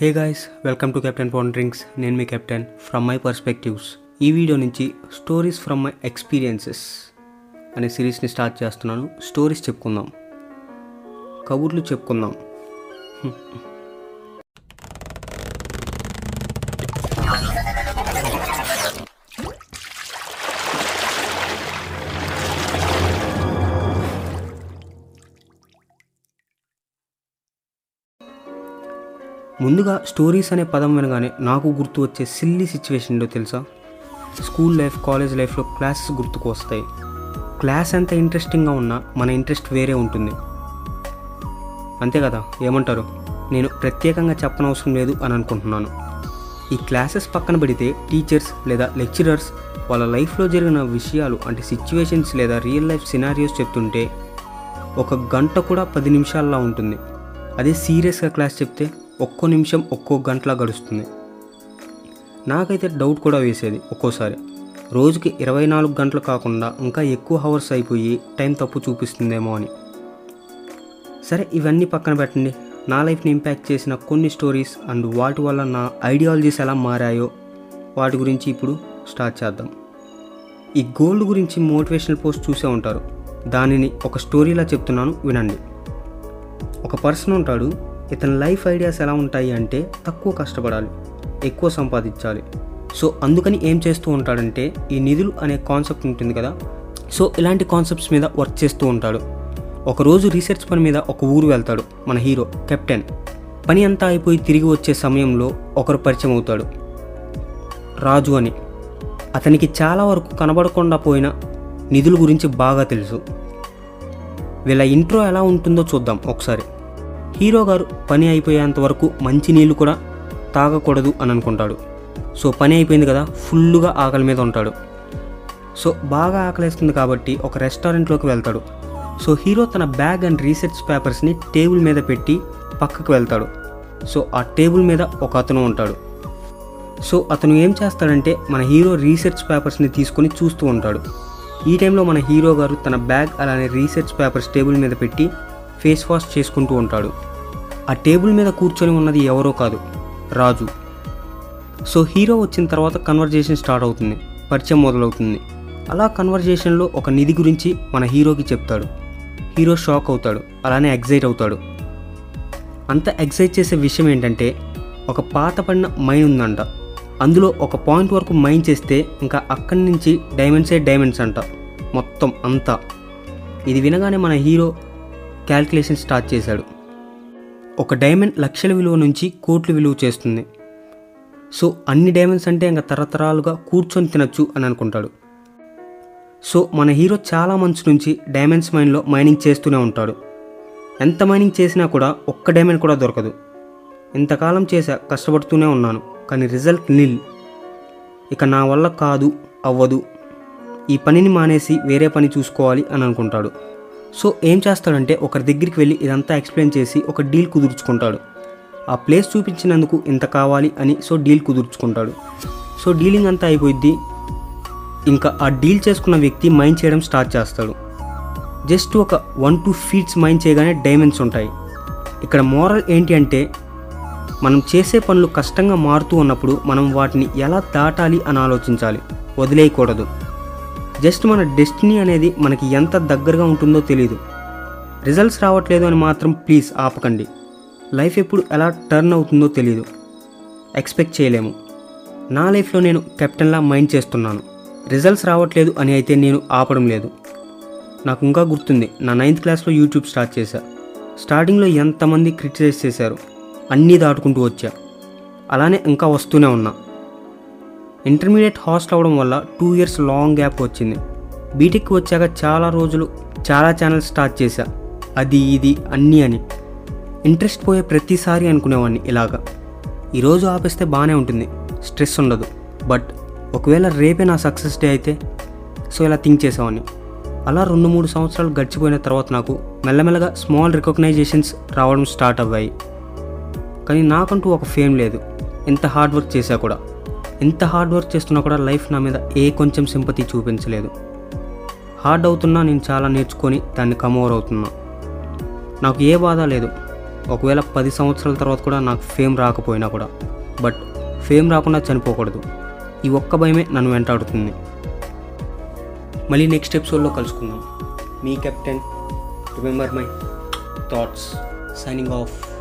Hey guys welcome to captain drinks నేను మీ captain from my perspectives ఈ video నుంచి స్టోరీస్ ఫ్రమ్ మై ఎక్స్పీరియన్సెస్ అనే సిరీస్ని స్టార్ట్ చేస్తున్నాను. స్టోరీస్ చెప్పుకుందాం. కబుర్లు చెప్పుకుందాం. ముందుగా స్టోరీస్ అనే పదం వినగానే నాకు గుర్తు వచ్చే సిల్లీ సిచ్యువేషన్ ఏంటో తెలుసా? స్కూల్ లైఫ్ కాలేజ్ లైఫ్లో క్లాసెస్ గుర్తుకు వస్తాయి. క్లాస్ ఎంత ఇంట్రెస్టింగ్గా ఉన్నా మన ఇంట్రెస్ట్ వేరే ఉంటుంది. అంతే కదా? ఏమంటారు? నేను ప్రత్యేకంగా చెప్పనవసరం లేదు అని అనుకుంటున్నాను. ఈ క్లాసెస్ పక్కన పెడితే టీచర్స్ లేదా లెక్చరర్స్ వాళ్ళ లైఫ్లో జరిగిన విషయాలు అంటే సిచ్యువేషన్స్ లేదా రియల్ లైఫ్ సినారియోస్ చెప్తుంటే ఒక గంట కూడా పది నిమిషాల్లో ఉంటుంది. అదే సీరియస్గా క్లాస్ చెప్తే ఒక్కో నిమిషం ఒక్కో గంటలా గడుస్తుంది. నాకైతే డౌట్ కూడా వేసేది ఒక్కోసారి. రోజుకి ఇరవై నాలుగు గంటలు కాకుండా ఇంకా ఎక్కువ హవర్స్ అయిపోయి టైం తప్పు చూపిస్తుందేమో అని. సరే ఇవన్నీ పక్కన పెట్టండి. నా లైఫ్ని ఇంపాక్ట్ చేసిన కొన్ని స్టోరీస్ అండ్ వాటి వల్ల నా ఐడియాలజీస్ ఎలా మారాయో వాటి గురించి ఇప్పుడు స్టార్ట్ చేద్దాం. ఈ గోల్డ్ గురించి మోటివేషనల్ పోస్ట్ చూసే ఉంటారు. దానిని ఒక స్టోరీలా చెప్తున్నాను వినండి. ఒక పర్సన్ ఉంటాడు ఇతని లైఫ్ ఐడియాస్ ఎలా ఉంటాయి అంటే తక్కువ కష్టపడాలి ఎక్కువ సంపాదించాలి. సో అందుకని ఏం చేస్తూ ఉంటాడంటే ఈ నిధులు అనే కాన్సెప్ట్ ఉంటుంది కదా సో ఇలాంటి కాన్సెప్ట్స్ మీద వర్క్ చేస్తూ ఉంటాడు. ఒకరోజు రీసెర్చ్ పని మీద ఒక ఊరు వెళ్తాడు మన హీరో కెప్టెన్ పని అంతా అయిపోయి తిరిగి వచ్చే సమయంలో ఒకరు పరిచయం అవుతాడు. రాజు అని. అతనికి చాలా వరకు కనబడకుండా పోయిన నిధుల గురించి బాగా తెలుసు. వీళ్ళ ఇంట్రో ఎలా ఉంటుందో చూద్దాం ఒకసారి. హీరో గారు పని అయిపోయేంత వరకు మంచి నీళ్ళు కూడా తాగకూడదు అని అనుకుంటాడు. సో పని అయిపోయింది కదా ఫుల్గా ఆకలి మీద ఉంటాడు. సో బాగా ఆకలేస్తుంది కాబట్టి ఒక రెస్టారెంట్లోకి వెళ్తాడు. సో హీరో తన బ్యాగ్ అండ్ రీసెర్చ్ పేపర్స్ని టేబుల్ మీద పెట్టి పక్కకు వెళ్తాడు. సో ఆ టేబుల్ మీద ఒక అతను ఉంటాడు. సో అతను ఏం చేస్తాడంటే మన హీరో రీసెర్చ్ పేపర్స్ని తీసుకొని చూస్తూ ఉంటాడు. ఈ టైంలో మన హీరో గారు తన బ్యాగ్ అలానే రీసెర్చ్ పేపర్స్ టేబుల్ మీద పెట్టి ఫేస్ వాష్ చేసుకుంటూ ఉంటాడు. ఆ టేబుల్ మీద కూర్చొని ఉన్నది ఎవరో కాదు రాజు. సో హీరో వచ్చిన తర్వాత కన్వర్జేషన్ స్టార్ట్ అవుతుంది పరిచయం మొదలవుతుంది. అలా కన్వర్జేషన్లో ఒక నిధి గురించి మన హీరోకి చెప్తాడు. హీరో షాక్ అవుతాడు అలానే ఎగ్జైట్ అవుతాడు. అంత ఎగ్జైట్ చేసే విషయం ఏంటంటే ఒక పాత పడిన మైన్ ఉందంట. అందులో ఒక పాయింట్ వరకు మైన్ చేస్తే ఇంకా అక్కడి నుంచి డైమండ్సే డైమండ్స్ అంట మొత్తం అంతా. ఇది వినగానే మన హీరో క్యాల్కులేషన్ స్టార్ట్ చేశాడు. ఒక డైమండ్ లక్షల విలువ నుంచి కోట్లు విలువ చేస్తుంది. సో అన్ని డైమండ్స్ అంటే ఇంకా తరతరాలుగా కూర్చొని తినచ్చు అని అనుకుంటాడు. సో మన హీరో చాలా మంత్స్ నుంచి డైమండ్స్ మైన్లో మైనింగ్ చేస్తూనే ఉంటాడు. ఎంత మైనింగ్ చేసినా కూడా ఒక్క డైమండ్ కూడా దొరకదు. ఇంతకాలం చేశా కష్టపడుతూనే ఉన్నాను కానీ రిజల్ట్ నిల్. ఇక నా వల్ల కాదు అవ్వదు. ఈ పనిని మానేసి వేరే పని చూసుకోవాలి అని అనుకుంటాడు. సో ఏం చేస్తాడంటే ఒకరి దగ్గరికి వెళ్ళి ఇదంతా ఎక్స్ప్లెయిన్ చేసి ఒక డీల్ కుదుర్చుకుంటాడు. ఆ ప్లేస్ చూపించినందుకు ఇంత కావాలి అని సో డీల్ కుదుర్చుకుంటాడు. సో డీలింగ్ అంతా అయిపోయింది ఇంకా ఆ డీల్ చేసుకున్న వ్యక్తి మైండ్ చేయడం స్టార్ట్ చేస్తాడు. జస్ట్ ఒక వన్ టూ ఫీట్స్ మైండ్ చేయగానే డైమండ్స్ ఉంటాయి. ఇక్కడ మోరల్ ఏంటి అంటే మనం చేసే పనులు కష్టంగా మారుతూ ఉన్నప్పుడు మనం వాటిని ఎలా దాటాలి అని ఆలోచించాలి. వదిలేయకూడదు. జస్ట్ మన డెస్టినీ అనేది మనకి ఎంత దగ్గరగా ఉంటుందో తెలియదు రిజల్ట్స్ రావట్లేదు అని మాత్రం ప్లీజ్ ఆపకండి. లైఫ్ ఎప్పుడు ఎలా టర్న్ అవుతుందో తెలియదు ఎక్స్పెక్ట్ చేయలేము. నా లైఫ్లో నేను కెప్టెన్లా మైండ్ చేస్తున్నాను. రిజల్ట్స్ రావట్లేదు అని అయితే నేను ఆపడం లేదు. నాకు ఇంకా గుర్తుంది నా నైన్త్ క్లాస్లో యూట్యూబ్ స్టార్ట్ చేశా. స్టార్టింగ్లో ఎంతమంది క్రిటిసైజ్ చేశారు. అన్నీ దాటుకుంటూ వచ్చా. అలానే ఇంకా వస్తూనే ఉన్నా. ఇంటర్మీడియట్ హాస్టల్ అవ్వడం వల్ల టూ ఇయర్స్ లాంగ్ గ్యాప్ వచ్చింది. బీటెక్కి వచ్చాక చాలా రోజులు చాలా ఛానల్స్ స్టార్ట్ చేశా. అది ఇది అన్నీ అని. ఇంట్రెస్ట్ పోయే ప్రతిసారి అనుకునేవాడిని ఇలాగా. ఈరోజు ఆపేస్తే బాగానే ఉంటుంది. స్ట్రెస్ ఉండదు. బట్ ఒకవేళ రేపే నా సక్సెస్ డే అయితే సో ఇలా థింక్ చేసేవాడిని అలా రెండు మూడు సంవత్సరాలు గడిచిపోయిన తర్వాత నాకు మెల్లమెల్లగా స్మాల్ రికగ్నైజేషన్స్ రావడం స్టార్ట్ అవ్వాయి. కానీ నాకంటూ ఒక ఫేమ్ లేదు. ఎంత హార్డ్ వర్క్ చేశా కూడా. ఎంత హార్డ్ వర్క్ చేస్తున్నా కూడా లైఫ్ నా మీద ఏ కొంచెం సింపతి చూపించలేదు. హార్డ్ అవుతున్నా నేను చాలా నేర్చుకొని దాన్ని కమోవర్ అవుతున్నా. నాకు ఏ బాధ లేదు. ఒకవేళ పది సంవత్సరాల తర్వాత కూడా నాకు ఫేమ్ రాకపోయినా కూడా. బట్ ఫేమ్ రాకుండా చనిపోకూడదు. ఈ ఒక్క భయమే నన్ను వెంటాడుతుంది. మళ్ళీ నెక్స్ట్ ఎపిసోడ్లో కలుసుకుందాం. మీ captain remember my thoughts signing off